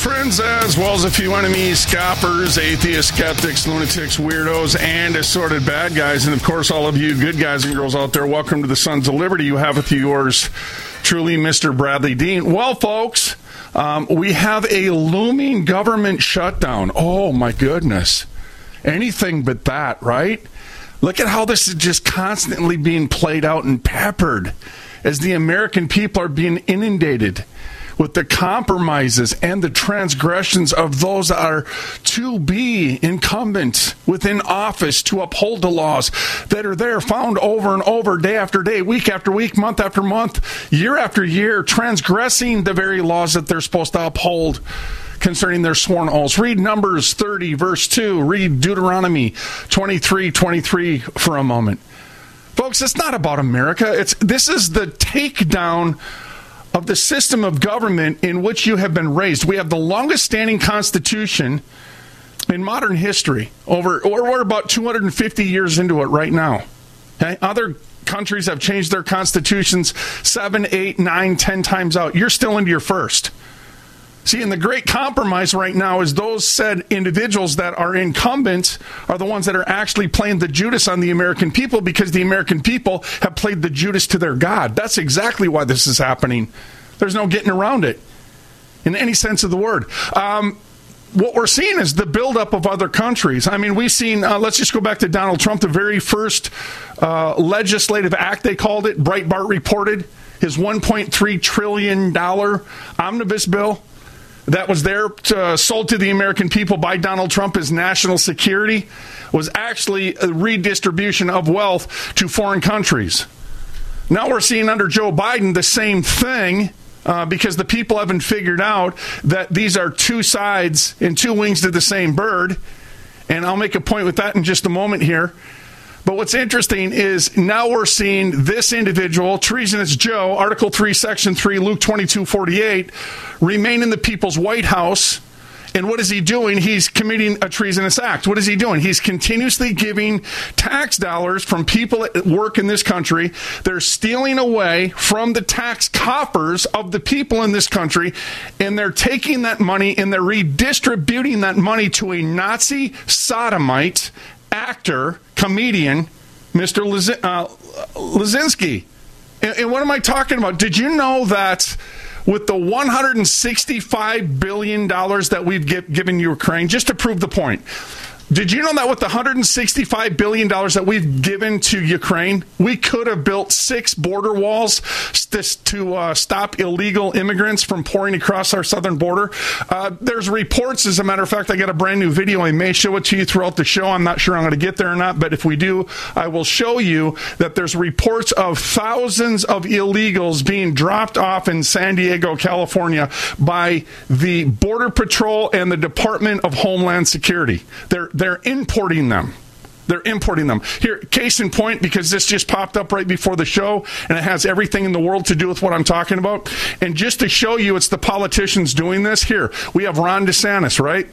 Friends, as well as a few enemies, scoffers, atheists, skeptics, lunatics, weirdos, and assorted bad guys. And of course, all of you good guys and girls out there, welcome to the Sons of Liberty. You have with you yours truly, Mr. Bradlee Dean. Well, folks, um, we have a looming government shutdown. Oh, my goodness. Anything but that, right? Look at how this is just constantly being played out and peppered as the American people are being inundated with the compromises and the transgressions of those that are to be incumbent within office to uphold the laws that are there found over and over, day after day, week after week, month after month, year after year, transgressing the very laws that they're supposed to uphold concerning their sworn oaths. Read Numbers 30, verse 2. Read Deuteronomy 23, 23 for a moment. Folks, it's not about America. It's this is the takedown of the system of government in which you have been raised. We have the longest standing constitution in modern history. Over or we're about 250 years into it right now. Okay? Other countries have changed their constitutions seven, eight, nine, ten times out. You're still into your first. See, and the great compromise right now is those said individuals that are incumbents are the ones that are actually playing the Judas on the American people because the American people have played the Judas to their God. That's exactly why this is happening. There's no getting around it in any sense of the word. Um, what we're seeing is the buildup of other countries. I mean, we've seen, uh, let's just go back to Donald Trump, the very first uh, legislative act, they called it, Breitbart reported, his $1.3 trillion omnibus bill that was there to, sold to the American people by Donald Trump as national security was actually a redistribution of wealth to foreign countries. Now we're seeing under Joe Biden the same thing. Uh, because the people haven't figured out that these are two sides and two wings to the same bird. And I'll make a point with that in just a moment here. But what's interesting is now we're seeing this individual, treasonous Joe, Article 3, Section 3, Luke 22 48, remain in the people's White House. And what is he doing? He's committing a treasonous act. What is he doing? He's continuously giving tax dollars from people that work in this country. They're stealing away from the tax coffers of the people in this country, and they're taking that money and they're redistributing that money to a Nazi sodomite actor, comedian, Mr. Liz- uh. And, and what am I talking about? Did you know that with the $165 billion that we've give, given Ukraine, just to prove the point, did you know that with the $165 billion that we've given to Ukraine, we could have built six border walls to uh, stop illegal immigrants from pouring across our southern border? Uh, there's reports, as a matter of fact, I got a brand new video. I may show it to you throughout the show. I'm not sure I'm going to get there or not, but if we do, I will show you that there's reports of thousands of illegals being dropped off in San Diego, California by the Border Patrol and the Department of Homeland Security. They're they're importing them. They're importing them. Here, case in point, because this just popped up right before the show, and it has everything in the world to do with what I'm talking about. And just to show you it's the politicians doing this, here, we have Ron DeSantis, right?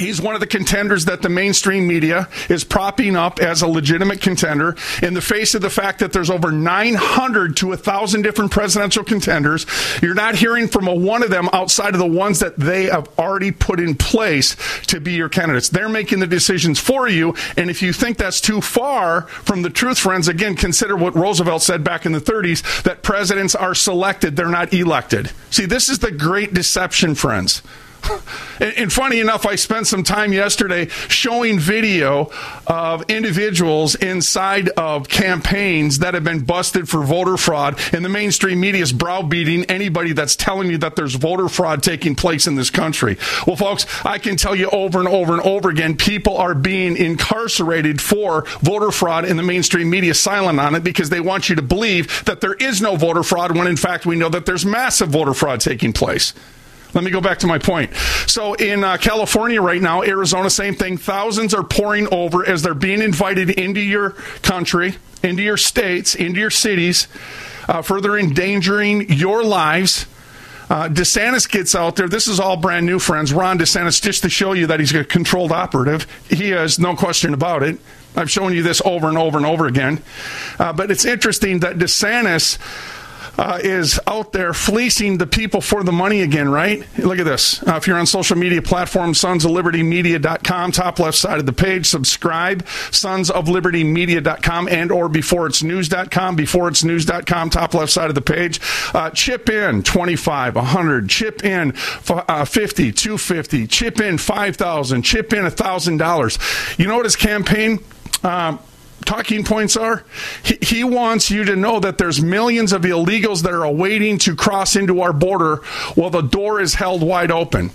He's one of the contenders that the mainstream media is propping up as a legitimate contender in the face of the fact that there's over 900 to 1,000 different presidential contenders. You're not hearing from a one of them outside of the ones that they have already put in place to be your candidates. They're making the decisions for you. And if you think that's too far from the truth, friends, again, consider what Roosevelt said back in the 30s that presidents are selected, they're not elected. See, this is the great deception, friends. And, funny enough, I spent some time yesterday showing video of individuals inside of campaigns that have been busted for voter fraud, and the mainstream media is browbeating anybody that's telling you that there's voter fraud taking place in this country. Well, folks, I can tell you over and over and over again, people are being incarcerated for voter fraud, and the mainstream media is silent on it because they want you to believe that there is no voter fraud when in fact we know that there's massive voter fraud taking place. Let me go back to my point. So in uh, California right now, Arizona, same thing. Thousands are pouring over as they're being invited into your country, into your states, into your cities, uh, further endangering your lives. Uh, DeSantis gets out there. This is all brand new, friends. Ron DeSantis, just to show you that he's a controlled operative. He has no question about it. I've shown you this over and over and over again. Uh, but it's interesting that DeSantis uh, is out there fleecing the people for the money again, right? Look at this. Uh, if you're on social media platforms, sons of liberty media.com, top left side of the page, subscribe, sons of liberty media.com and or before it's news.com, before it's news.com, top left side of the page. Uh, chip in 25, 100, chip in uh, 50, 250, chip in 5,000, chip in $1,000. You know what his campaign uh, talking points are? He, he, wants you to know that there's millions of illegals that are awaiting to cross into our border while the door is held wide open.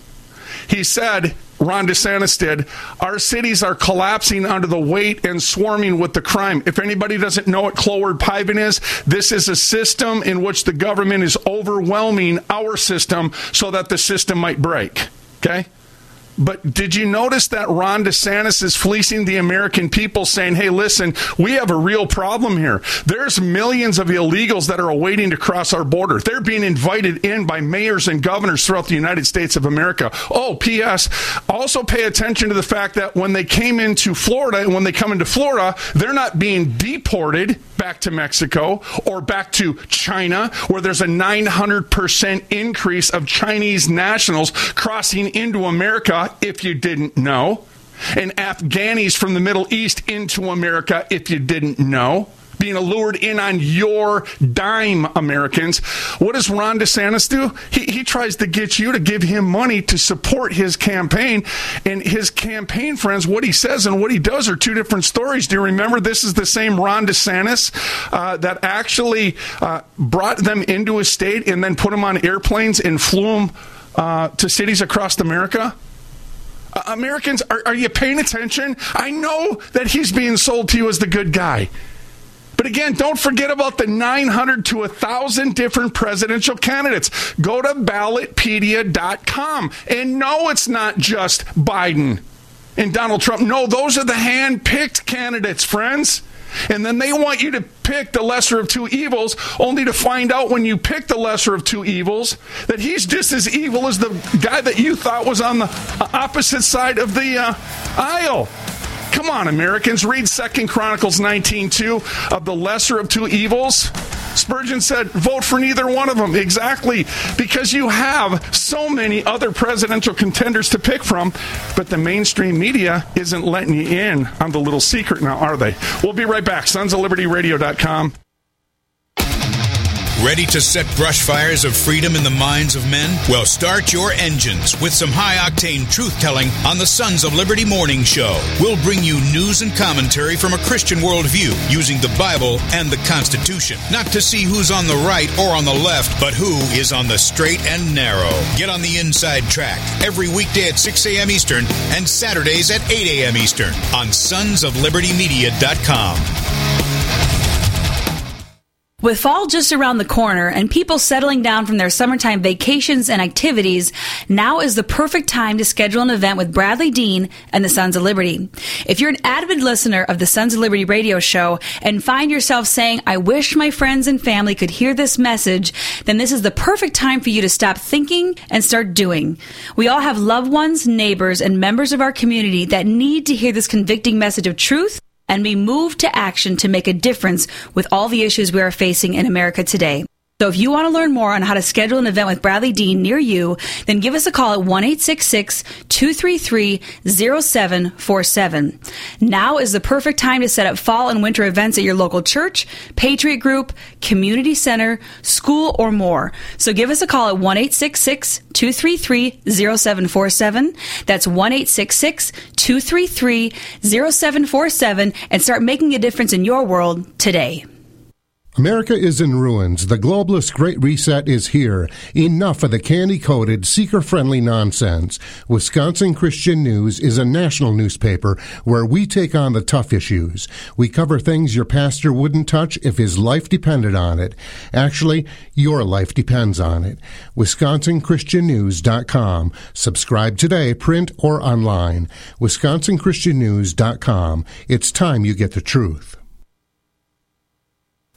He said, Ron DeSantis did, our cities are collapsing under the weight and swarming with the crime. If anybody doesn't know what Cloward Piven is, this is a system in which the government is overwhelming our system so that the system might break. Okay? But did you notice that Ron DeSantis is fleecing the American people saying, hey, listen, we have a real problem here. There's millions of illegals that are awaiting to cross our border. They're being invited in by mayors and governors throughout the United States of America. Oh, P.S. Also pay attention to the fact that when they came into Florida and when they come into Florida, they're not being deported back to Mexico or back to China, where there's a 900% increase of Chinese nationals crossing into America, if you didn't know, and Afghanis from the Middle East into America, if you didn't know being lured in on your dime, Americans. What does Ron DeSantis do? He, he tries to get you to give him money to support his campaign. And his campaign friends, what he says and what he does are two different stories. Do you remember this is the same Ron DeSantis uh, that actually uh, brought them into a state and then put them on airplanes and flew them uh, to cities across America? Uh, Americans, are, are you paying attention? I know that he's being sold to you as the good guy. But again, don't forget about the 900 to 1,000 different presidential candidates. Go to ballotpedia.com. And no, it's not just Biden and Donald Trump. No, those are the hand picked candidates, friends. And then they want you to pick the lesser of two evils, only to find out when you pick the lesser of two evils that he's just as evil as the guy that you thought was on the opposite side of the uh, aisle. Come on, Americans, read Second Chronicles 19:2 of the lesser of two evils. Spurgeon said, vote for neither one of them. Exactly. Because you have so many other presidential contenders to pick from, but the mainstream media isn't letting you in on the little secret now, are they? We'll be right back. Sons of Liberty Radio.com. Ready to set brush fires of freedom in the minds of men? Well, start your engines with some high octane truth telling on the Sons of Liberty Morning Show. We'll bring you news and commentary from a Christian worldview using the Bible and the Constitution. Not to see who's on the right or on the left, but who is on the straight and narrow. Get on the inside track every weekday at 6 a.m. Eastern and Saturdays at 8 a.m. Eastern on sonsoflibertymedia.com. With fall just around the corner and people settling down from their summertime vacations and activities, now is the perfect time to schedule an event with Bradlee Dean and the Sons of Liberty. If you're an avid listener of the Sons of Liberty radio show and find yourself saying, I wish my friends and family could hear this message, then this is the perfect time for you to stop thinking and start doing. We all have loved ones, neighbors, and members of our community that need to hear this convicting message of truth and be moved to action to make a difference with all the issues we are facing in America today. So if you want to learn more on how to schedule an event with Bradlee Dean near you, then give us a call at 1-866-233-0747. Now is the perfect time to set up fall and winter events at your local church, patriot group, community center, school, or more. So give us a call at 1-866-233-0747. That's 1-866-233-0747 and start making a difference in your world today. America is in ruins. The globalist Great Reset is here. Enough of the candy coated, seeker friendly nonsense. Wisconsin Christian News is a national newspaper where we take on the tough issues. We cover things your pastor wouldn't touch if his life depended on it. Actually, your life depends on it. WisconsinChristianNews.com. Subscribe today, print or online. WisconsinChristianNews.com. It's time you get the truth.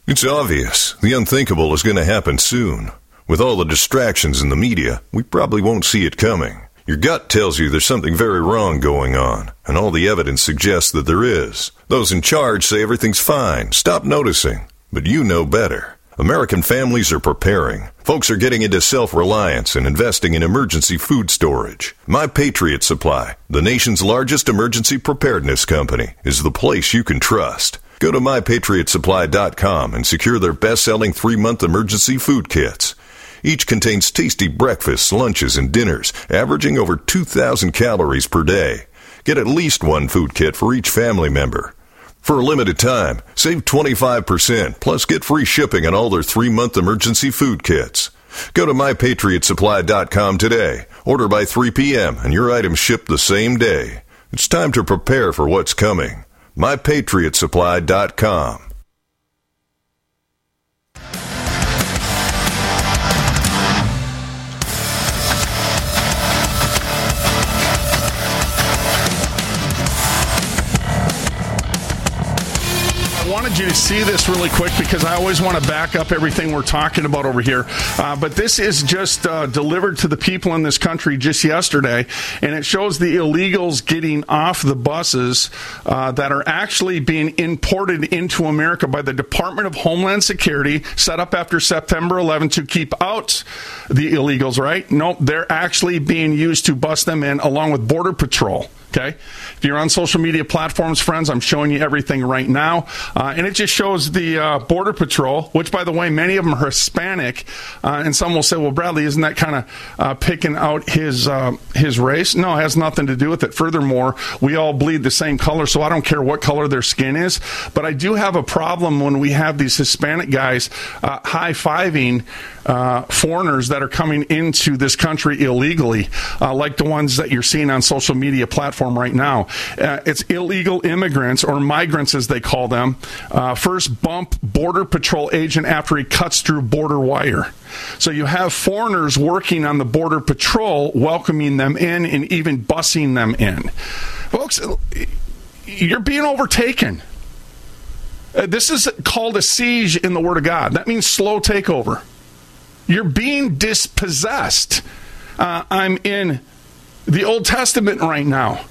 It's obvious. The unthinkable is going to happen soon. With all the distractions in the media, we probably won't see it coming. Your gut tells you there's something very wrong going on, and all the evidence suggests that there is. Those in charge say everything's fine. Stop noticing. But you know better. American families are preparing. Folks are getting into self-reliance and investing in emergency food storage. My Patriot Supply, the nation's largest emergency preparedness company, is the place you can trust. Go to mypatriotsupply.com and secure their best-selling three-month emergency food kits. Each contains tasty breakfasts, lunches, and dinners, averaging over 2,000 calories per day. Get at least one food kit for each family member. For a limited time, save 25%, plus get free shipping on all their three-month emergency food kits. Go to mypatriotsupply.com today. Order by 3 p.m. and your items ship the same day. It's time to prepare for what's coming mypatriotsupply.com. wanted you to see this really quick because I always want to back up everything we're talking about over here. Uh, but this is just uh, delivered to the people in this country just yesterday, and it shows the illegals getting off the buses uh, that are actually being imported into America by the Department of Homeland Security, set up after September 11 to keep out the illegals, right? No, they're actually being used to bust them in along with Border Patrol. Okay. If you're on social media platforms, friends, I'm showing you everything right now. Uh, and it just shows the uh, Border Patrol, which, by the way, many of them are Hispanic. Uh, and some will say, well, Bradlee, isn't that kind of uh, picking out his, uh, his race? No, it has nothing to do with it. Furthermore, we all bleed the same color, so I don't care what color their skin is. But I do have a problem when we have these Hispanic guys uh, high fiving foreigners that are coming into this country illegally, like the ones that you're seeing on social media platform right now. Uh, it's illegal immigrants or migrants, as they call them. Uh, first bump border patrol agent after he cuts through border wire. So you have foreigners working on the border patrol, welcoming them in and even busing them in. Folks, you're being overtaken. Uh, this is called a siege in the Word of God. That means slow takeover. You're being dispossessed. Uh, I'm in the Old Testament right now.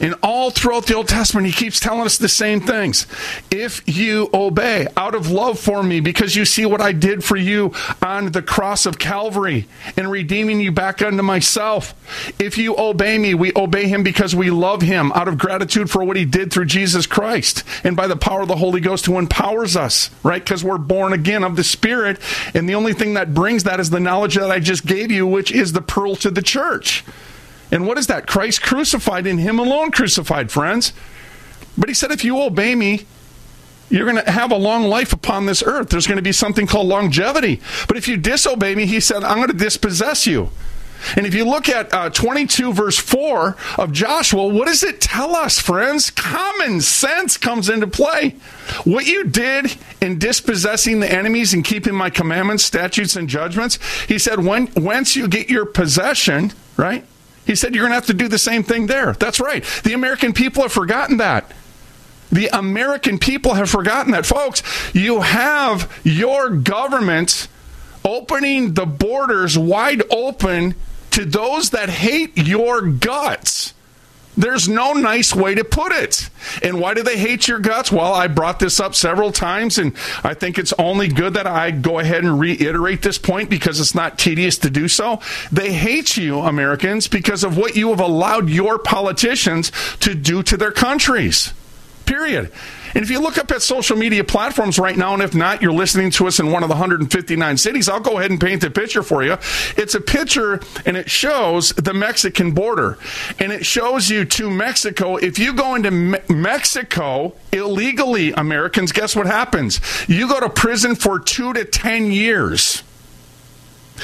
And all throughout the Old Testament, he keeps telling us the same things. If you obey out of love for me, because you see what I did for you on the cross of Calvary and redeeming you back unto myself. If you obey me, we obey him because we love him out of gratitude for what he did through Jesus Christ and by the power of the Holy Ghost who empowers us, right? Because we're born again of the Spirit. And the only thing that brings that is the knowledge that I just gave you, which is the pearl to the church. And what is that? Christ crucified in Him alone crucified, friends. But He said, if you obey me, you're going to have a long life upon this earth. There's going to be something called longevity. But if you disobey me, He said, I'm going to dispossess you. And if you look at uh, 22 verse 4 of Joshua, what does it tell us, friends? Common sense comes into play. What you did in dispossessing the enemies and keeping my commandments, statutes, and judgments, he said, when, once you get your possession, right? He said, you're going to have to do the same thing there. That's right. The American people have forgotten that. The American people have forgotten that. Folks, you have your government opening the borders wide open to those that hate your guts. There's no nice way to put it. And why do they hate your guts? Well, I brought this up several times, and I think it's only good that I go ahead and reiterate this point because it's not tedious to do so. They hate you, Americans, because of what you have allowed your politicians to do to their countries. Period. And if you look up at social media platforms right now, and if not, you're listening to us in one of the 159 cities, I'll go ahead and paint a picture for you. It's a picture and it shows the Mexican border. And it shows you to Mexico. If you go into Me- Mexico illegally, Americans, guess what happens? You go to prison for two to 10 years.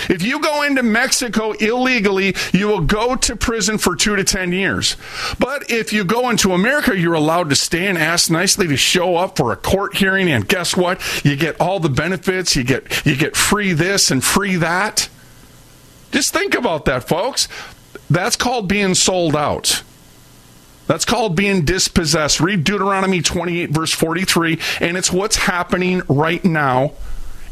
If you go into Mexico illegally, you will go to prison for two to 10 years. But if you go into America, you're allowed to stay and ask nicely to show up for a court hearing. And guess what? You get all the benefits. You get, you get free this and free that. Just think about that, folks. That's called being sold out. That's called being dispossessed. Read Deuteronomy 28, verse 43, and it's what's happening right now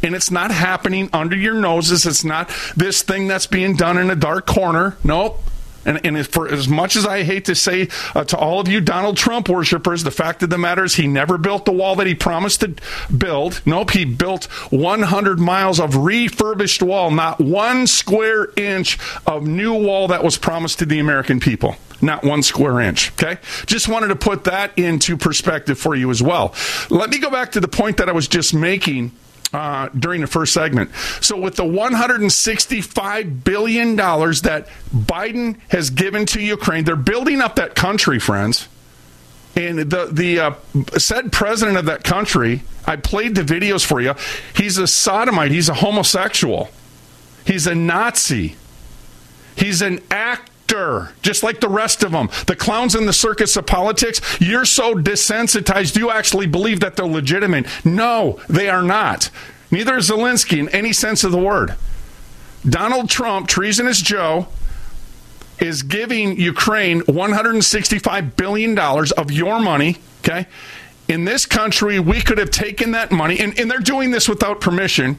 and it's not happening under your noses. It's not this thing that's being done in a dark corner. Nope. And, and for as much as I hate to say uh, to all of you Donald Trump worshippers, the fact of the matter is he never built the wall that he promised to build. Nope, he built 100 miles of refurbished wall, not one square inch of new wall that was promised to the American people. Not one square inch. Okay? Just wanted to put that into perspective for you as well. Let me go back to the point that I was just making uh, during the first segment. So, with the $165 billion that Biden has given to Ukraine, they're building up that country, friends. And the the uh, said president of that country, I played the videos for you. He's a sodomite. He's a homosexual. He's a Nazi. He's an actor, just like the rest of them. The clowns in the circus of politics. You're so desensitized, you actually believe that they're legitimate. No, they are not. Neither is Zelensky in any sense of the word. Donald Trump, treasonous Joe, is giving Ukraine $165 billion of your money, okay? In this country, we could have taken that money, and, and they're doing this without permission.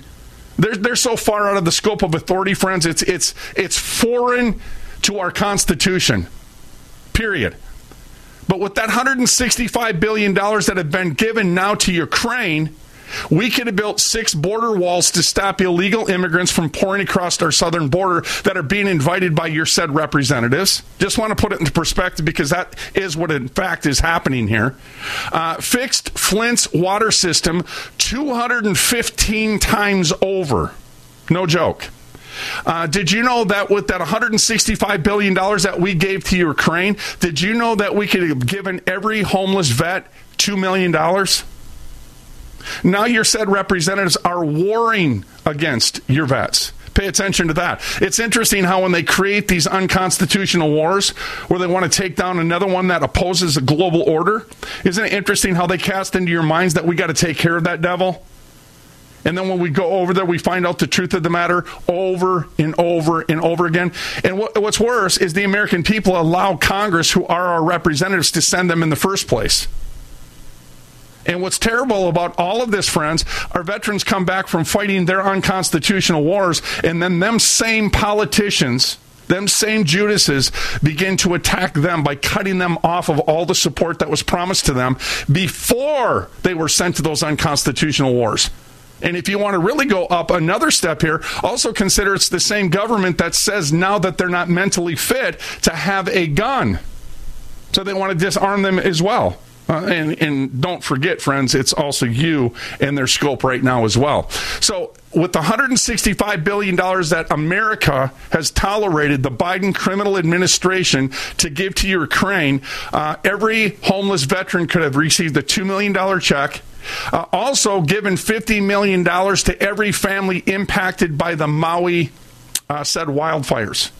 They're, they're so far out of the scope of authority, friends, it's, it's, it's foreign to our Constitution, period. But with that $165 billion that have been given now to Ukraine, we could have built six border walls to stop illegal immigrants from pouring across our southern border that are being invited by your said representatives. Just want to put it into perspective because that is what, in fact, is happening here. Uh, fixed Flint's water system 215 times over. No joke. Uh, did you know that with that $165 billion that we gave to Ukraine, did you know that we could have given every homeless vet $2 million? Now your said representatives are warring against your vets. Pay attention to that. It's interesting how when they create these unconstitutional wars where they want to take down another one that opposes a global order, isn't it interesting how they cast into your minds that we got to take care of that devil? And then when we go over there, we find out the truth of the matter over and over and over again. And what, what's worse is the American people allow Congress, who are our representatives, to send them in the first place. And what's terrible about all of this, friends, our veterans come back from fighting their unconstitutional wars, and then them same politicians, them same Judases, begin to attack them by cutting them off of all the support that was promised to them before they were sent to those unconstitutional wars. And if you want to really go up another step here, also consider it's the same government that says now that they're not mentally fit to have a gun. So they want to disarm them as well. Uh, and, and don't forget, friends, it's also you and their scope right now as well. So, with the $165 billion that America has tolerated the Biden criminal administration to give to Ukraine, uh, every homeless veteran could have received a $2 million check. Uh, also, given $50 million to every family impacted by the Maui uh, said wildfires.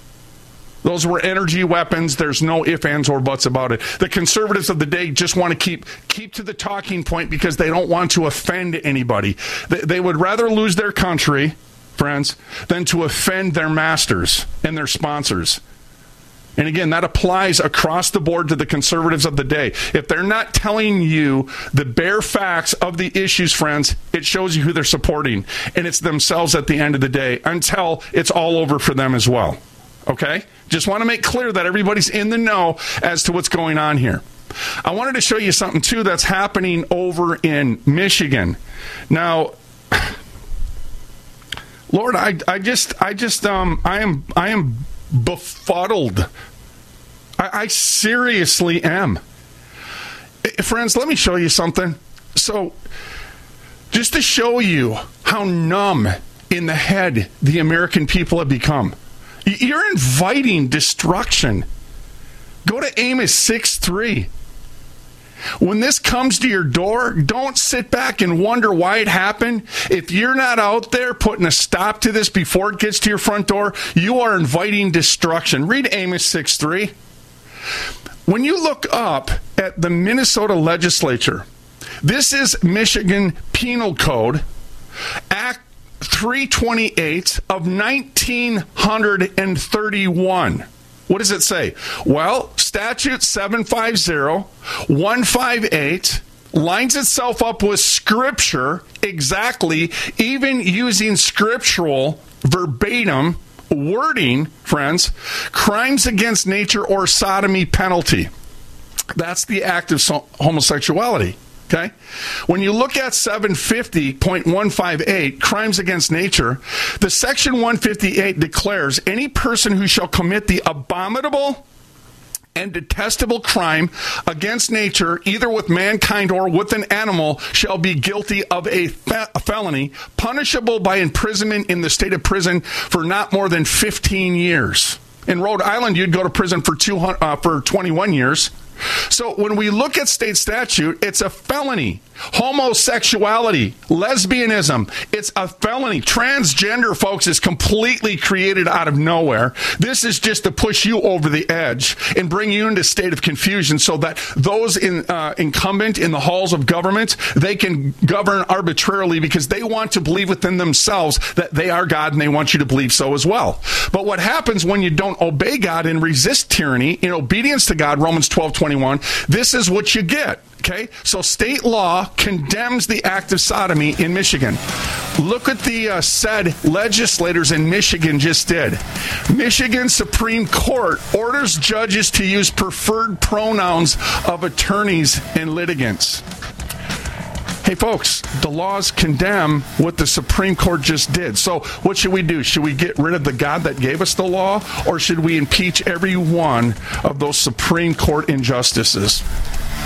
Those were energy weapons. There's no ifs, ands, or buts about it. The conservatives of the day just want to keep keep to the talking point because they don't want to offend anybody. They, they would rather lose their country, friends, than to offend their masters and their sponsors. And again, that applies across the board to the conservatives of the day. If they're not telling you the bare facts of the issues, friends, it shows you who they're supporting. And it's themselves at the end of the day until it's all over for them as well. Okay? Just want to make clear that everybody's in the know as to what's going on here. I wanted to show you something too that's happening over in Michigan. Now, Lord, I, I just, I just, um, I am, I am befuddled. I, I seriously am. Eh, Friends, let me show you something. So, just to show you how numb in the head the American people have become, you're inviting destruction. Go to Amos 6 3. When this comes to your door, don't sit back and wonder why it happened. If you're not out there putting a stop to this before it gets to your front door, you are inviting destruction. Read Amos 6 3. When you look up at the Minnesota legislature, this is Michigan Penal Code, Act 328 of 1931. What does it say? Well, statute 750 158 lines itself up with scripture exactly, even using scriptural verbatim wording, friends, crimes against nature or sodomy penalty. That's the act of homosexuality. Okay? When you look at 750.158, crimes against nature, the section 158 declares any person who shall commit the abominable and detestable crime against nature, either with mankind or with an animal, shall be guilty of a, fe- a, felony, punishable by imprisonment in the state of prison for not more than 15 years. In Rhode Island, you'd go to prison for, 200, uh, for 21 years. So when we look at state statute, it's a felony. Homosexuality, lesbianism, it's a felony. Transgender, folks, is completely created out of nowhere. This is just to push you over the edge and bring you into a state of confusion so that those in, uh, incumbent in the halls of government, they can govern arbitrarily because they want to believe within themselves that they are God and they want you to believe so as well. But what happens when you don't obey God and resist tyranny in obedience to God, Romans 12, 21, this is what you get. Okay, so state law condemns the act of sodomy in Michigan. Look at the uh, said legislators in Michigan just did. Michigan Supreme Court orders judges to use preferred pronouns of attorneys and litigants. Hey, folks, the laws condemn what the Supreme Court just did. So, what should we do? Should we get rid of the God that gave us the law, or should we impeach every one of those Supreme Court injustices?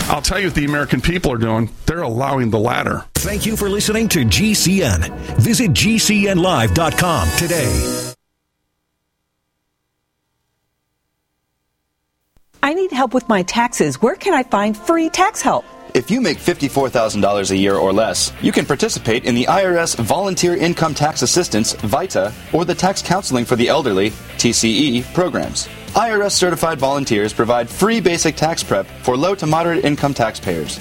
I'll tell you what the American people are doing. They're allowing the latter. Thank you for listening to GCN. Visit GCNlive.com today. I need help with my taxes. Where can I find free tax help? If you make $54,000 a year or less, you can participate in the IRS Volunteer Income Tax Assistance, VITA, or the Tax Counseling for the Elderly, TCE, programs. IRS certified volunteers provide free basic tax prep for low to moderate income taxpayers.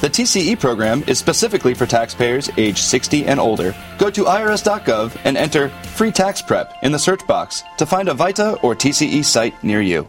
The TCE program is specifically for taxpayers age 60 and older. Go to irs.gov and enter free tax prep in the search box to find a VITA or TCE site near you.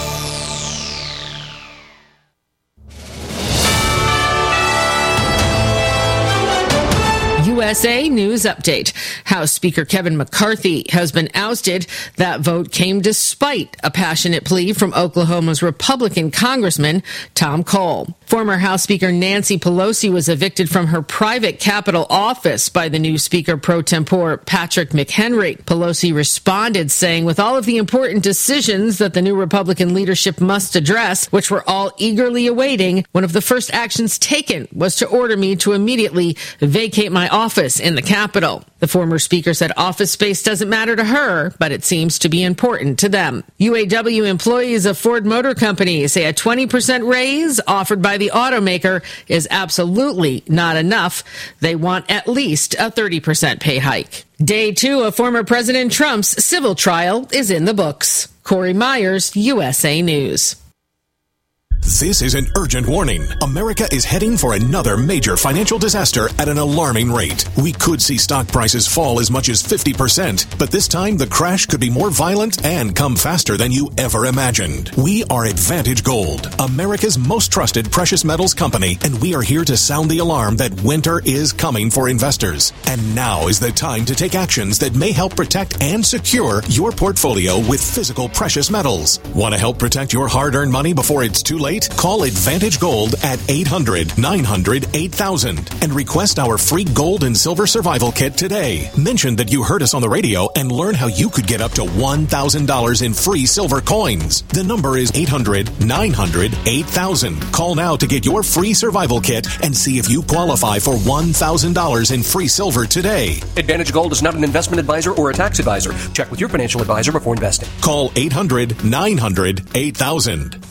USA News Update. House Speaker Kevin McCarthy has been ousted. That vote came despite a passionate plea from Oklahoma's Republican Congressman Tom Cole. Former House Speaker Nancy Pelosi was evicted from her private Capitol office by the new Speaker pro tempore Patrick McHenry. Pelosi responded saying, with all of the important decisions that the new Republican leadership must address, which we're all eagerly awaiting, one of the first actions taken was to order me to immediately vacate my office in the Capitol. The former speaker said office space doesn't matter to her, but it seems to be important to them. UAW employees of Ford Motor Company say a 20% raise offered by the automaker is absolutely not enough. They want at least a 30% pay hike. Day two of former President Trump's civil trial is in the books. Corey Myers, USA News. This is an urgent warning. America is heading for another major financial disaster at an alarming rate. We could see stock prices fall as much as 50%, but this time the crash could be more violent and come faster than you ever imagined. We are Advantage Gold, America's most trusted precious metals company, and we are here to sound the alarm that winter is coming for investors. And now is the time to take actions that may help protect and secure your portfolio with physical precious metals. Want to help protect your hard earned money before it's too late? Call Advantage Gold at 800 900 8000 and request our free gold and silver survival kit today. Mention that you heard us on the radio and learn how you could get up to $1,000 in free silver coins. The number is 800 900 8000. Call now to get your free survival kit and see if you qualify for $1,000 in free silver today. Advantage Gold is not an investment advisor or a tax advisor. Check with your financial advisor before investing. Call 800 900 8000.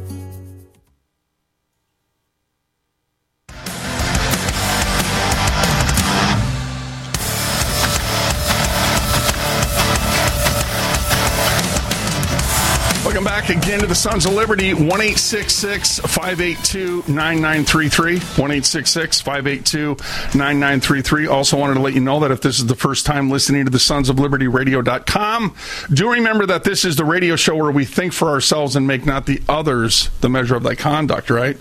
Welcome back again to the Sons of Liberty. 1 582 9933. 1 582 9933. Also wanted to let you know that if this is the first time listening to the Sons of Liberty Radio.com, do remember that this is the radio show where we think for ourselves and make not the others the measure of thy conduct, right?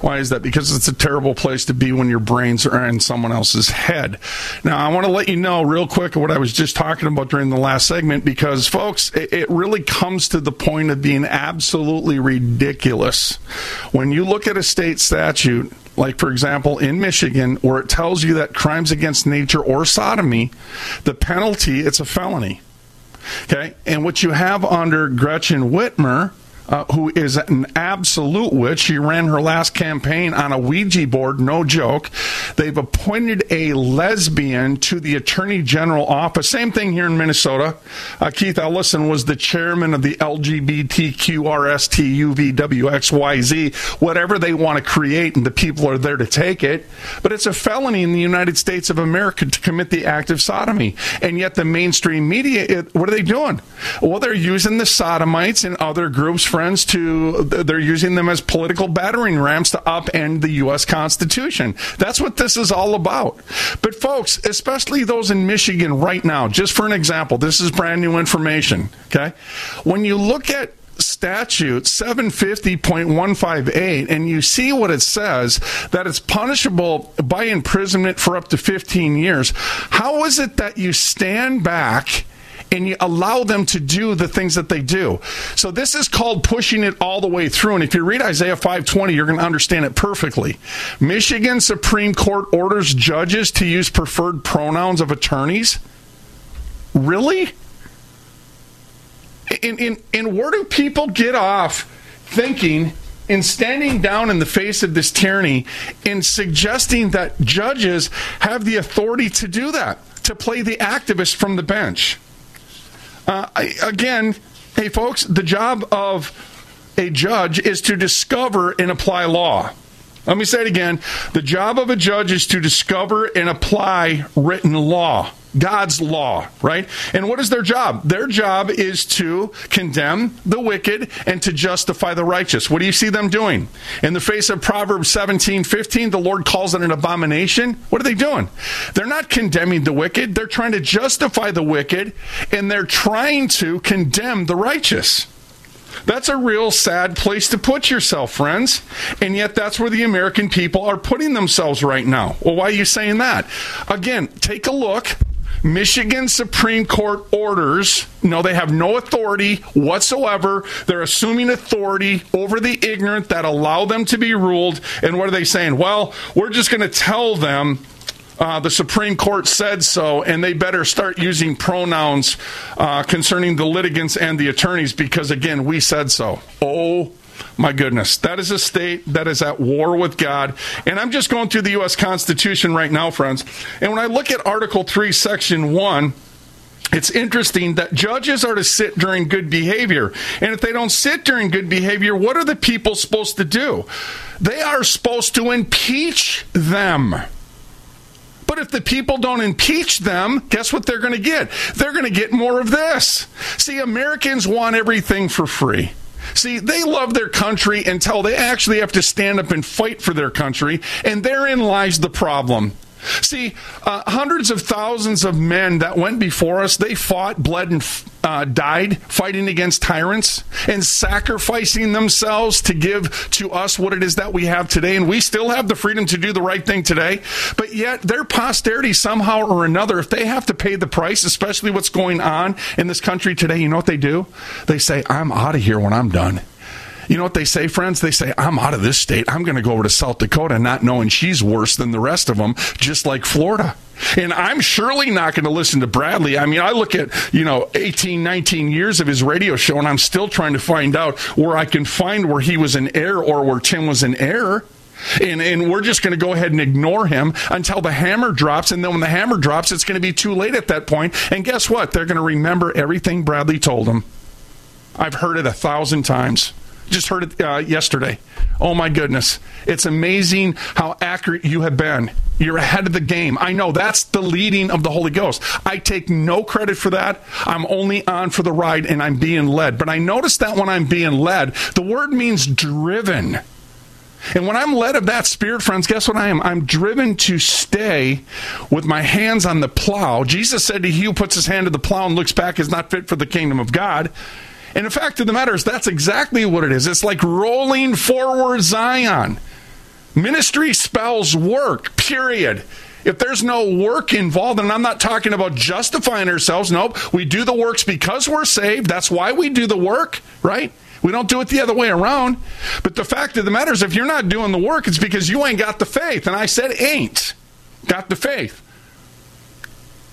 Why is that? Because it's a terrible place to be when your brains are in someone else's head. Now, I want to let you know real quick what I was just talking about during the last segment because, folks, it, it really comes to the point of being absolutely ridiculous. When you look at a state statute, like for example in Michigan, where it tells you that crimes against nature or sodomy, the penalty, it's a felony. Okay? And what you have under Gretchen Whitmer, uh, who is an absolute witch. She ran her last campaign on a Ouija board, no joke. They've appointed a lesbian to the Attorney General office. Same thing here in Minnesota. Uh, Keith Ellison was the chairman of the LGBTQRSTUVWXYZ, whatever they want to create, and the people are there to take it. But it's a felony in the United States of America to commit the act of sodomy. And yet the mainstream media, it, what are they doing? Well, they're using the sodomites and other groups, friends, to, they're using them as political battering rams to upend the U.S. Constitution. That's what this is all about. But folks, especially those in Michigan right now, just for an example, this is brand new information, okay? When you look at statute 750.158 and you see what it says that it's punishable by imprisonment for up to 15 years how is it that you stand back and you allow them to do the things that they do. So this is called pushing it all the way through. And if you read Isaiah 520, you're going to understand it perfectly. Michigan Supreme Court orders judges to use preferred pronouns of attorneys. Really? And, and, and where do people get off thinking in standing down in the face of this tyranny and suggesting that judges have the authority to do that, to play the activist from the bench. Uh, again, hey, folks, the job of a judge is to discover and apply law. Let me say it again. The job of a judge is to discover and apply written law. God's law, right? And what is their job? Their job is to condemn the wicked and to justify the righteous. What do you see them doing? In the face of Proverbs 17, 15, the Lord calls it an abomination. What are they doing? They're not condemning the wicked. They're trying to justify the wicked and they're trying to condemn the righteous. That's a real sad place to put yourself, friends. And yet, that's where the American people are putting themselves right now. Well, why are you saying that? Again, take a look Michigan Supreme Court orders, no, they have no authority whatsoever. They're assuming authority over the ignorant that allow them to be ruled. And what are they saying? Well, we're just going to tell them uh, the Supreme Court said so, and they better start using pronouns uh, concerning the litigants and the attorneys because, again, we said so. Oh, my goodness, that is a state that is at war with God. And I'm just going through the U.S. Constitution right now, friends. And when I look at Article 3, Section 1, it's interesting that judges are to sit during good behavior. And if they don't sit during good behavior, what are the people supposed to do? They are supposed to impeach them. But if the people don't impeach them, guess what they're going to get? They're going to get more of this. See, Americans want everything for free. See, they love their country until they actually have to stand up and fight for their country, and therein lies the problem. See, uh, hundreds of thousands of men that went before us, they fought, bled, and uh, died fighting against tyrants and sacrificing themselves to give to us what it is that we have today. And we still have the freedom to do the right thing today. But yet, their posterity, somehow or another, if they have to pay the price, especially what's going on in this country today, you know what they do? They say, I'm out of here when I'm done. You know what they say, friends? They say, I'm out of this state. I'm going to go over to South Dakota not knowing she's worse than the rest of them, just like Florida. And I'm surely not going to listen to Bradlee. I mean, I look at, you know, 18, 19 years of his radio show, and I'm still trying to find out where I can find where he was in error or where Tim was in error. And, and we're just going to go ahead and ignore him until the hammer drops. And then when the hammer drops, it's going to be too late at that point. And guess what? They're going to remember everything Bradlee told them. I've heard it a thousand times. Just heard it uh, yesterday. Oh my goodness. It's amazing how accurate you have been. You're ahead of the game. I know that's the leading of the Holy Ghost. I take no credit for that. I'm only on for the ride and I'm being led. But I notice that when I'm being led, the word means driven. And when I'm led of that spirit, friends, guess what I am? I'm driven to stay with my hands on the plow. Jesus said, to He who puts his hand to the plow and looks back is not fit for the kingdom of God. And the fact of the matter is, that's exactly what it is. It's like rolling forward Zion. Ministry spells work, period. If there's no work involved, and I'm not talking about justifying ourselves, nope. We do the works because we're saved. That's why we do the work, right? We don't do it the other way around. But the fact of the matter is, if you're not doing the work, it's because you ain't got the faith. And I said, ain't got the faith.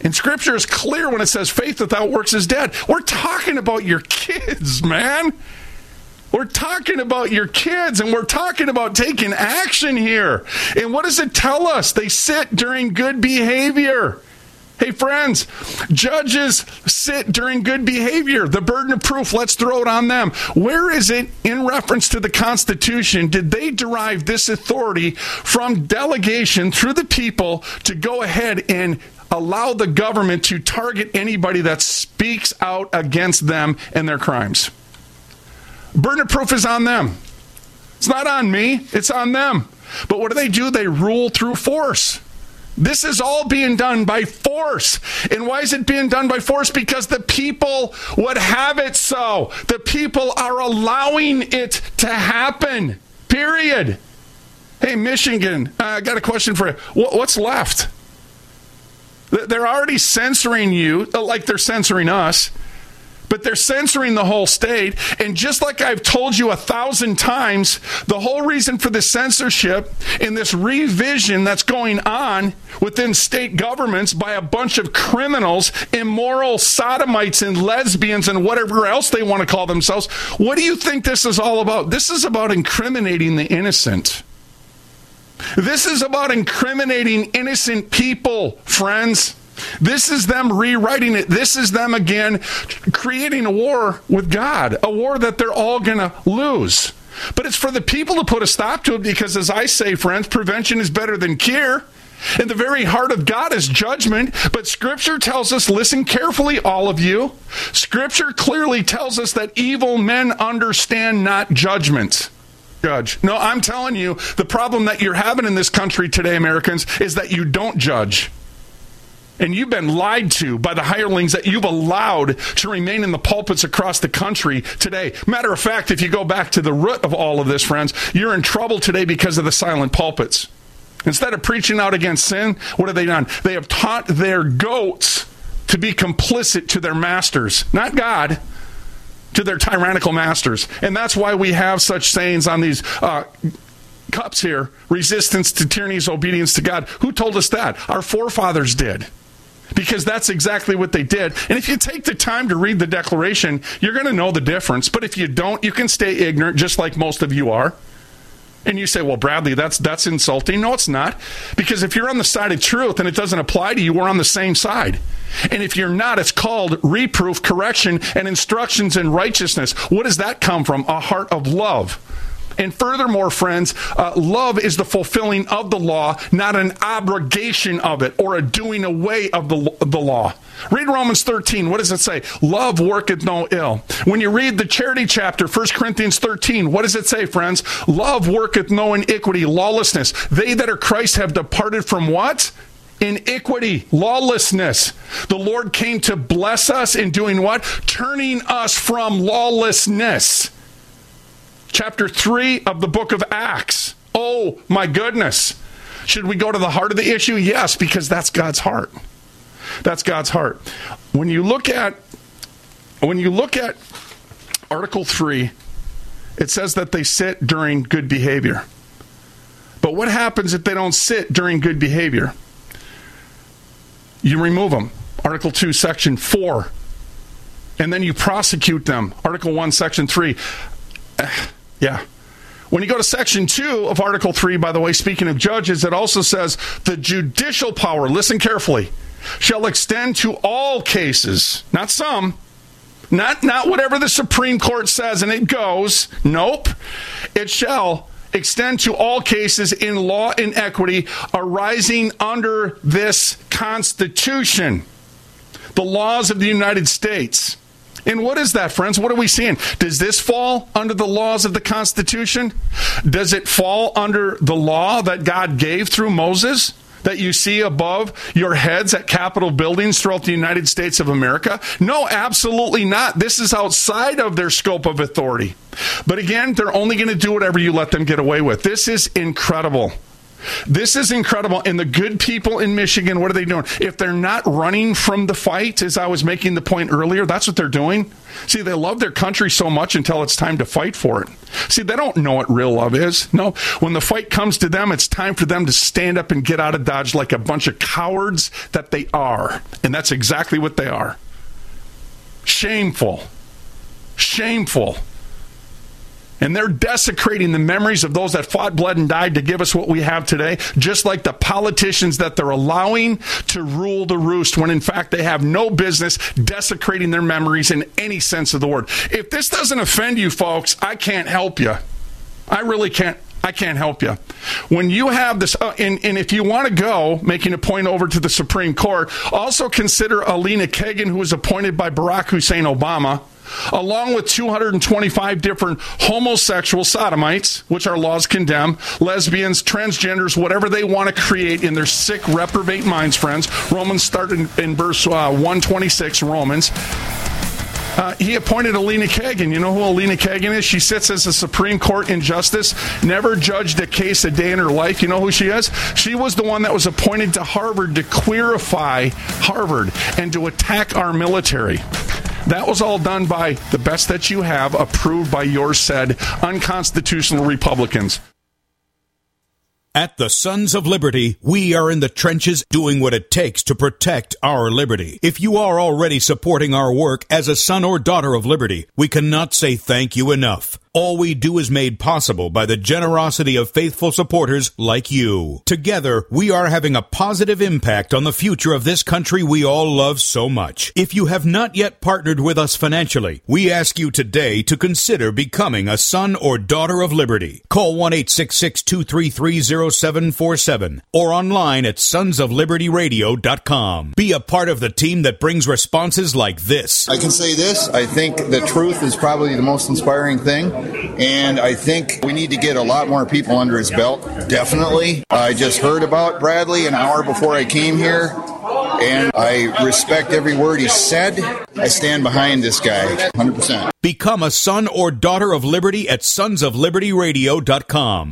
And scripture is clear when it says faith without works is dead. We're talking about your kids, man. We're talking about your kids and we're talking about taking action here. And what does it tell us? They sit during good behavior. Hey, friends, judges sit during good behavior. The burden of proof, let's throw it on them. Where is it in reference to the Constitution? Did they derive this authority from delegation through the people to go ahead and allow the government to target anybody that speaks out against them and their crimes. Burden of proof is on them. It's not on me, it's on them. But what do they do? They rule through force. This is all being done by force. And why is it being done by force? Because the people would have it so. The people are allowing it to happen. Period. Hey, Michigan, uh, I got a question for you. What's left? They're already censoring you uh, like they're censoring us but they're censoring the whole state. And just like I've told you a thousand times, the whole reason for the censorship and this revision that's going on within state governments by a bunch of criminals, immoral sodomites and lesbians and whatever else they want to call themselves, what do you think this is all about? This is about incriminating the innocent. This is about incriminating innocent people, friends. This is them rewriting it. This is them again creating a war with God, a war that they're all going to lose. But it's for the people to put a stop to it because, as I say, friends, prevention is better than cure. In the very heart of God is judgment, but Scripture tells us, listen carefully, all of you. Scripture clearly tells us that evil men understand not judgment. Judge. No, I'm telling you, the problem that you're having in this country today, Americans, is that you don't judge and you've been lied to by the hirelings that you've allowed to remain in the pulpits across the country today. Matter of fact, if you go back to the root of all of this, friends, you're in trouble today because of the silent pulpits. Instead of preaching out against sin, what have they done? They have taught their goats to be complicit to their masters, not God, to their tyrannical masters. And that's why we have such sayings on these. Uh, cups here resistance to tyranny is obedience to God. Who told us that? Our forefathers did because that's exactly what they did. And if you take the time to read the Declaration, you're going to know the difference. But if you don't, you can stay ignorant, just like most of you are. And you say, well, Bradlee, that's that's insulting. No, it's not. Because if you're on the side of truth and it doesn't apply to you, we're on the same side. And if you're not, it's called reproof, correction, and instructions in righteousness. What does that come from? A heart of love. And furthermore, friends, uh, love is the fulfilling of the law, not an abrogation of it or a doing away of the, the law. Read Romans 13. What does it say? Love worketh no ill. When you read the charity chapter, 1 Corinthians 13, what does it say, friends? Love worketh no iniquity, lawlessness. They that are Christ have departed from what? iniquity, lawlessness. The Lord came to bless us in doing what? Turning us from lawlessness chapter 3 of the book of Acts. Oh, my goodness. Should we go to the heart of the issue? Yes, because that's God's heart. That's God's heart. When you look at when you look at article 3, it says that they sit during good behavior. But what happens if they don't sit during good behavior? You remove them. Article 2, section 4. And then you prosecute them. Article 1, section 3. Yeah. When you go to section 2 of Article 3, by the way, speaking of judges, it also says the judicial power, listen carefully, shall extend to all cases, not some, not, not whatever the Supreme Court says and it goes. Nope. It shall extend to all cases in law and equity arising under this Constitution, the laws of the United States. And what is that, friends? What are we seeing? Does this fall under the laws of the Constitution? Does it fall under the law that God gave through Moses? That you see above your heads at Capitol buildings throughout the United States of America? No, absolutely not. This is outside of their scope of authority. But again, they're only going to do whatever you let them get away with. This is incredible. This is incredible. And the good people in Michigan, what are they doing? If they're not running from the fight, as I was making the point earlier, that's what they're doing. See, they love their country so much until it's time to fight for it. See, they don't know what real love is. No, when the fight comes to them, it's time for them to stand up and get out of Dodge like a bunch of cowards that they are. And that's exactly what they are. Shameful. Shameful and they're desecrating the memories of those that fought, bled, and died to give us what we have today, just like the politicians that they're allowing to rule the roost when in fact they have no business desecrating their memories in any sense of the word. If this doesn't offend you, folks, I can't help you. I really can't. I can't help you. When you have this, uh, and, and, if you want to go, making a point over to the Supreme Court, also consider Elena Kagan, who was appointed by Barack Hussein Obama along with 225 different homosexual sodomites, which our laws condemn, lesbians, transgenders, whatever they want to create in their sick, reprobate minds, friends. Romans started in, in verse uh, 126, Romans. Uh, he appointed Elena Kagan. You know who Elena Kagan is? She sits as a Supreme Court in justice, never judged a case a day in her life. You know who she is? She was the one that was appointed to Harvard to queerify Harvard and to attack our military. That was all done by the best that you have, approved by your said unconstitutional Republicans. At the Sons of Liberty, we are in the trenches doing what it takes to protect our liberty. If you are already supporting our work as a son or daughter of liberty, we cannot say thank you enough. All we do is made possible by the generosity of faithful supporters like you. Together, we are having a positive impact on the future of this country we all love so much. If you have not yet partnered with us financially, we ask you today to consider becoming a son or daughter of liberty. Call 1-866-233-0747 or online at sonsoflibertyradio.com. Be a part of the team that brings responses like this. I can say this. I think the truth is probably the most inspiring thing. And I think we need to get a lot more people under his belt, definitely. I just heard about Bradlee an hour before I came here, and I respect every word he said. I stand behind this guy 100%. Become a son or daughter of liberty at sonsoflibertyradio.com.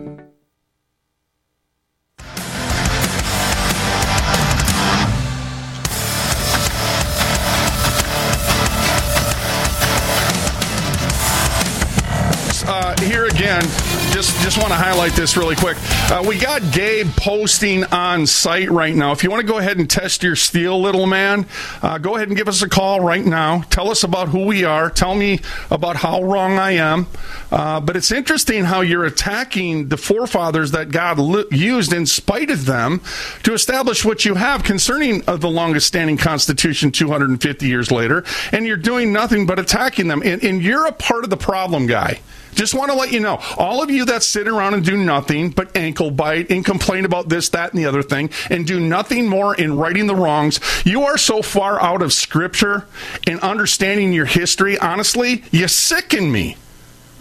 Just just want to highlight this really quick. Uh, we got Gabe posting on site right now. If you want to go ahead and test your steel, little man, uh, go ahead and give us a call right now. Tell us about who we are. Tell me about how wrong I am. Uh, but it's interesting how you're attacking the forefathers that God li- used in spite of them to establish what you have concerning uh, the longest standing Constitution 250 years later, and you're doing nothing but attacking them. And, and you're a part of the problem, guy. Just want to let you know, all of you that sit around and do nothing but ankle bite and complain about this, that, and the other thing, and do nothing more in righting the wrongs, you are so far out of scripture and understanding your history. Honestly, you sicken me.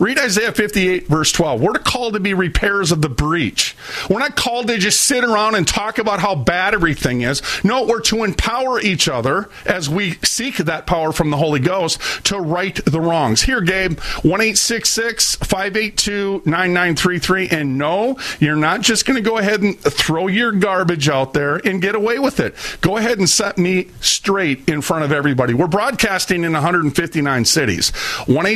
Read Isaiah 58, verse 12. We're called to be repairers of the breach. We're not called to just sit around and talk about how bad everything is. No, we're to empower each other as we seek that power from the Holy Ghost to right the wrongs. Here, Gabe, 1 582 9933. And no, you're not just going to go ahead and throw your garbage out there and get away with it. Go ahead and set me straight in front of everybody. We're broadcasting in 159 cities. 1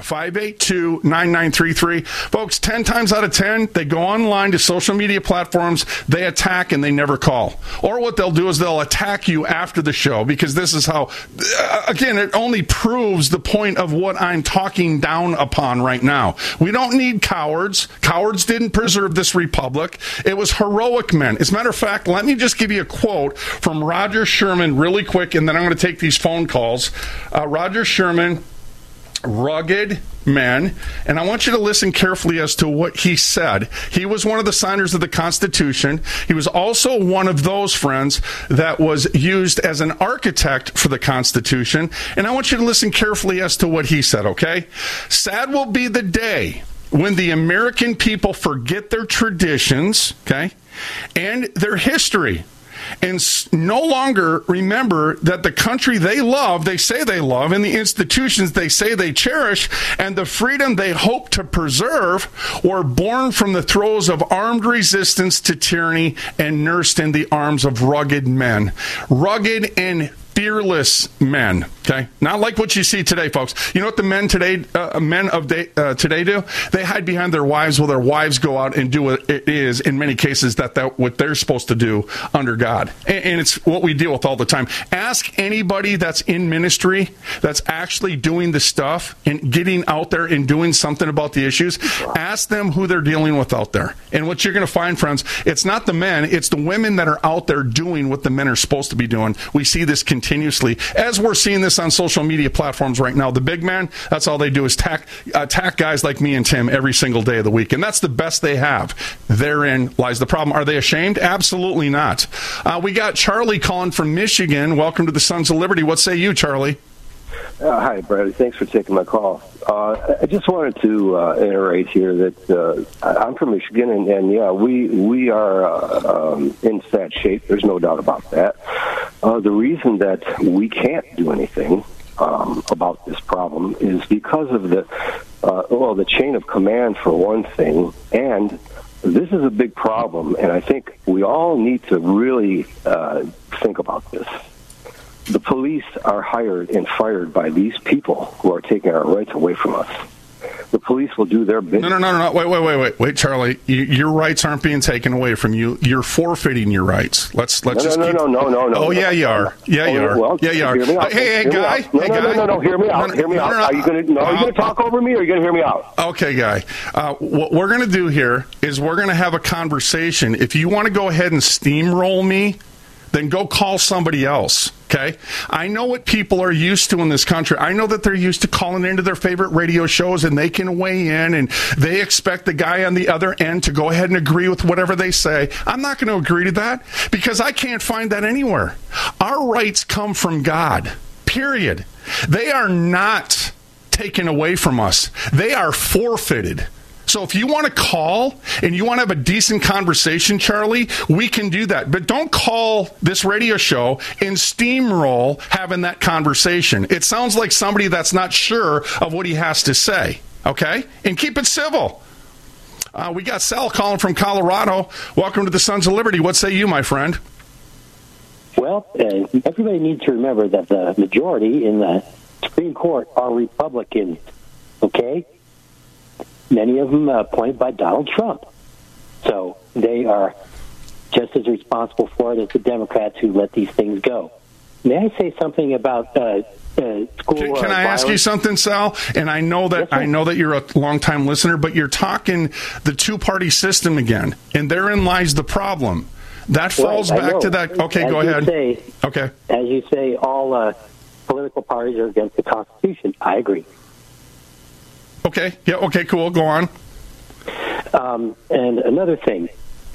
582 9933. Folks, 10 times out of 10, they go online to social media platforms, they attack, and they never call. Or what they'll do is they'll attack you after the show because this is how, uh, again, it only proves the point of what I'm talking down upon right now. We don't need cowards. Cowards didn't preserve this republic, it was heroic men. As a matter of fact, let me just give you a quote from Roger Sherman really quick, and then I'm going to take these phone calls. Uh, Roger Sherman rugged man, and I want you to listen carefully as to what he said. He was one of the signers of the Constitution. He was also one of those friends that was used as an architect for the Constitution, and I want you to listen carefully as to what he said, okay? Sad will be the day when the American people forget their traditions, okay, and their history and no longer remember that the country they love, they say they love, and the institutions they say they cherish, and the freedom they hope to preserve were born from the throes of armed resistance to tyranny and nursed in the arms of rugged men. Rugged and fearless men. Okay, not like what you see today, folks. You know what the men today, uh, men of day, uh, today do? They hide behind their wives while their wives go out and do what it is in many cases that that what they're supposed to do under God, and, and it's what we deal with all the time. Ask anybody that's in ministry that's actually doing the stuff and getting out there and doing something about the issues. Ask them who they're dealing with out there, and what you're going to find, friends, it's not the men, it's the women that are out there doing what the men are supposed to be doing. We see this continuously as we're seeing this on social media platforms right now. The big man, that's all they do is attack, attack guys like me and Tim every single day of the week. And that's the best they have. Therein lies the problem. Are they ashamed? Absolutely not. Uh, we got Charlie calling from Michigan. Welcome to the Sons of Liberty. What say you, Charlie? Uh, hi, Bradlee. Thanks for taking my call. Uh, I just wanted to uh, iterate here that uh, I'm from Michigan, and, and yeah, we we are uh, um, in sad shape. There's no doubt about that. Uh, the reason that we can't do anything um, about this problem is because of the uh, well, the chain of command for one thing, and this is a big problem. And I think we all need to really uh, think about this. The police are hired and fired by these people who are taking our rights away from us. The police will do their business. No, no, no, no. Wait, wait, wait, wait, wait, Charlie. You, your rights aren't being taken away from you. You're forfeiting your rights. Let's let's no, just no, keep... no, no, no, no. Oh yeah, you are. Yeah, you Oh, are. well, yeah, you are. hear me out. Hey, hey, guy. No, hey, no, guy. no, no, no. Hear me out. Hear me out. Are you are you gonna talk over me, or are you gonna hear me out? Okay, guy. Uh, what we're going to do here is we're going to have a conversation. If you want to go ahead and steamroll me, then go call somebody else. Okay? I know what people are used to in this country. I know that they're used to calling into their favorite radio shows and they can weigh in and they expect the guy on the other end to go ahead and agree with whatever they say. I'm not going to agree to that because I can't find that anywhere. Our rights come from God. Period. They are not taken away from us. They are forfeited. So if you want to call and you want to have a decent conversation, Charlie, we can do that. But don't call this radio show and steamroll having that conversation. It sounds like somebody that's not sure of what he has to say. Okay? And keep it civil. Uh, we got Sal calling from Colorado. Welcome to the Sons of Liberty. What say you, my friend? Well, uh, everybody needs to remember that the majority in the Supreme Court are Republicans. Okay, many of them appointed by Donald Trump, so they are just as responsible for it as the Democrats who let these things go. May I say something about uh, uh, school? Can, can uh, I ask you something, Sal? And I know that I know that you're a longtime listener, but you're talking the two party system again, and therein lies the problem. That falls Right, back to that. Okay, As go ahead. say- okay. As you say, all uh, political parties are against the Constitution. I agree. Okay. Yeah. Okay. Cool. Go on. Um, and another thing,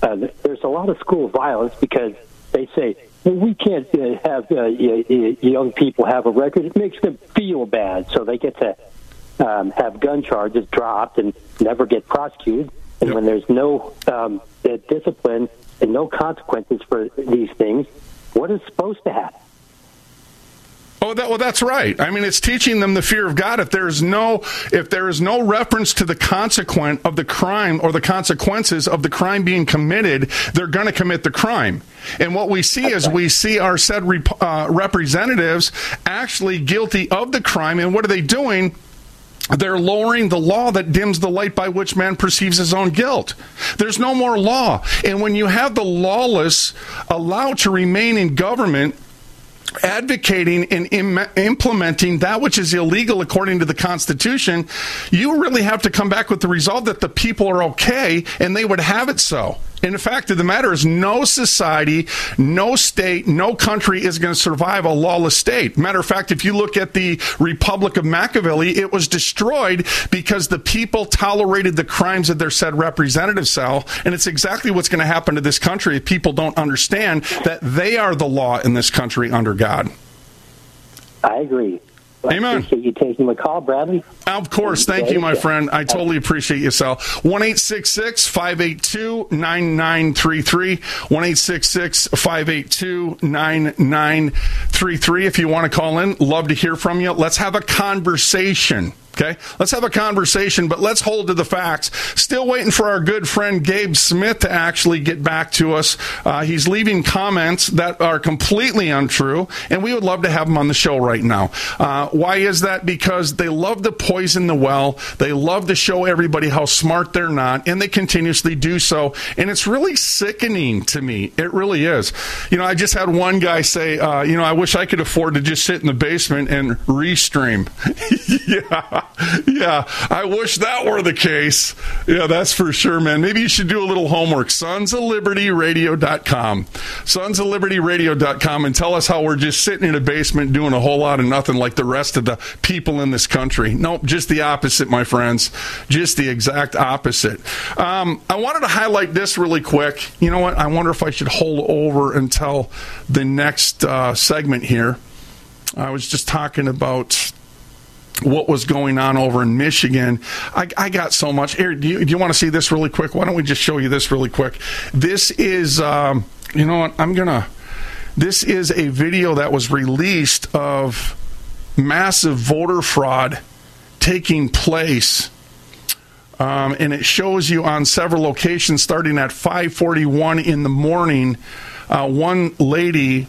uh, there's a lot of school violence because they say well, we can't uh, have uh, young people have a record. It makes them feel bad, so they get to um, have gun charges dropped and never get prosecuted. And when there's no um, discipline and no consequences for these things, what is supposed to happen? Oh, that, well, that's right. I mean, it's teaching them the fear of God. If there is no, if there is no reference to the consequent of the crime or the consequences of the crime being committed, they're going to commit the crime. And what we see is we see our said rep, uh, representatives actually guilty of the crime. And what are they doing? they're lowering the law that dims the light by which man perceives his own guilt. There's no more law. And when you have the lawless allowed to remain in government, advocating and Im- implementing that which is illegal according to the Constitution, you really have to come back with the result that the people are okay and they would have it so. And the fact of the matter is, no society, no state, no country is going to survive a lawless state. Matter of fact, if you look at the Republic of Machiavelli, it was destroyed because the people tolerated the crimes of their said representative cell. And it's exactly what's going to happen to this country if people don't understand that they are the law in this country under God. I agree. Amen. I appreciate you taking my call, Bradlee. Of course. Thank you, my friend. I totally appreciate you, Sal. 1 582 9933. 1 582 9933. If you want to call in, love to hear from you. Let's have a conversation. Okay, let's have a conversation, but let's hold to the facts. Still waiting for our good friend Gabe Smith to actually get back to us. Uh, he's leaving comments that are completely untrue, and we would love to have him on the show right now. Uh, why is that? Because they love to poison the well. They love to show everybody how smart they're not, and they continuously do so. And it's really sickening to me. It really is. You know, I just had one guy say, uh, you know, I wish I could afford to just sit in the basement and restream. yeah. yeah, I wish that were the case. Yeah, that's for sure, man. Maybe you should do a little homework. Sons of Liberty Radio.com. Sons of Liberty Radio.com and tell us how we're just sitting in a basement doing a whole lot of nothing like the rest of the people in this country. Nope, just the opposite, my friends. Just the exact opposite. Um, I wanted to highlight this really quick. You know what? I wonder if I should hold over until the next uh, segment here. I was just talking about what was going on over in Michigan. I, I got so much. Here, do you, do you, want to see this really quick? Why don't we just show you this really quick? This is, um, you know what? I'm going to. This is a video that was released of massive voter fraud taking place. Um, and it shows you on several locations starting at 541 in the morning. Uh, one lady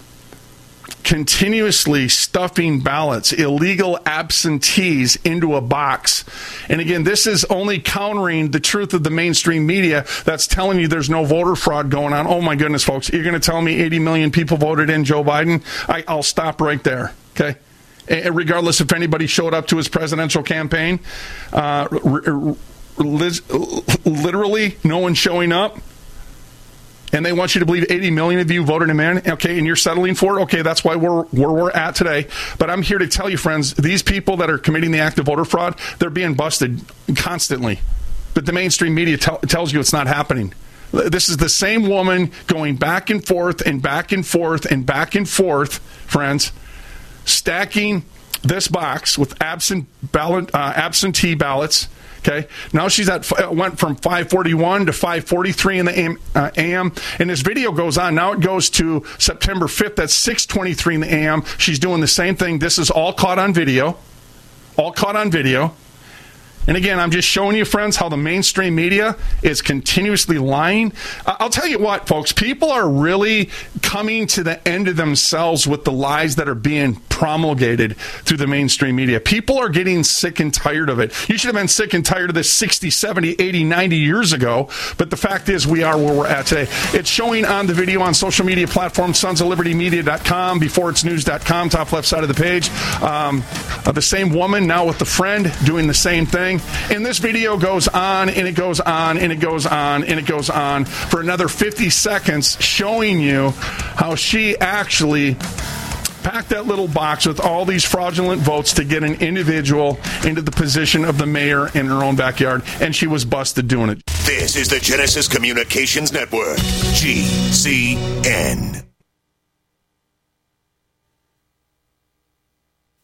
continuously stuffing ballots, illegal absentees into a box. And again, this is only countering the truth of the mainstream media that's telling you there's no voter fraud going on. Oh my goodness, folks, you're going to tell me 80 million people voted in Joe Biden? I, will stop right there. Okay. Regardless if anybody showed up to his presidential campaign, uh, literally no one showing up and they want you to believe 80 million of you voted him in, okay, and you're settling for it, okay, that's why we're where we're at today. But I'm here to tell you, friends, these people that are committing the act of voter fraud, they're being busted constantly. But the mainstream media tell, tells you it's not happening. This is the same woman going back and forth and back and forth and back and forth, friends, stacking this box with absent ballot, uh, absentee ballots Okay. Now she's at went from 541 to 543 in the AM, uh, AM. And this video goes on. Now it goes to September 5th at 623 in the AM. She's doing the same thing. This is all caught on video. All caught on video. And again, I'm just showing you, friends, how the mainstream media is continuously lying. I'll tell you what, folks, people are really coming to the end of themselves with the lies that are being promulgated through the mainstream media. People are getting sick and tired of it. You should have been sick and tired of this 60, 70, 80, 90 years ago. But the fact is, we are where we're at today. It's showing on the video on social media platforms, sons of liberty media.com, before it's news.com, top left side of the page. Um, uh, the same woman now with the friend doing the same thing. And this video goes on and it goes on and it goes on and it goes on for another 50 seconds, showing you how she actually packed that little box with all these fraudulent votes to get an individual into the position of the mayor in her own backyard, and she was busted doing it. This is the Genesis Communications Network, GCN.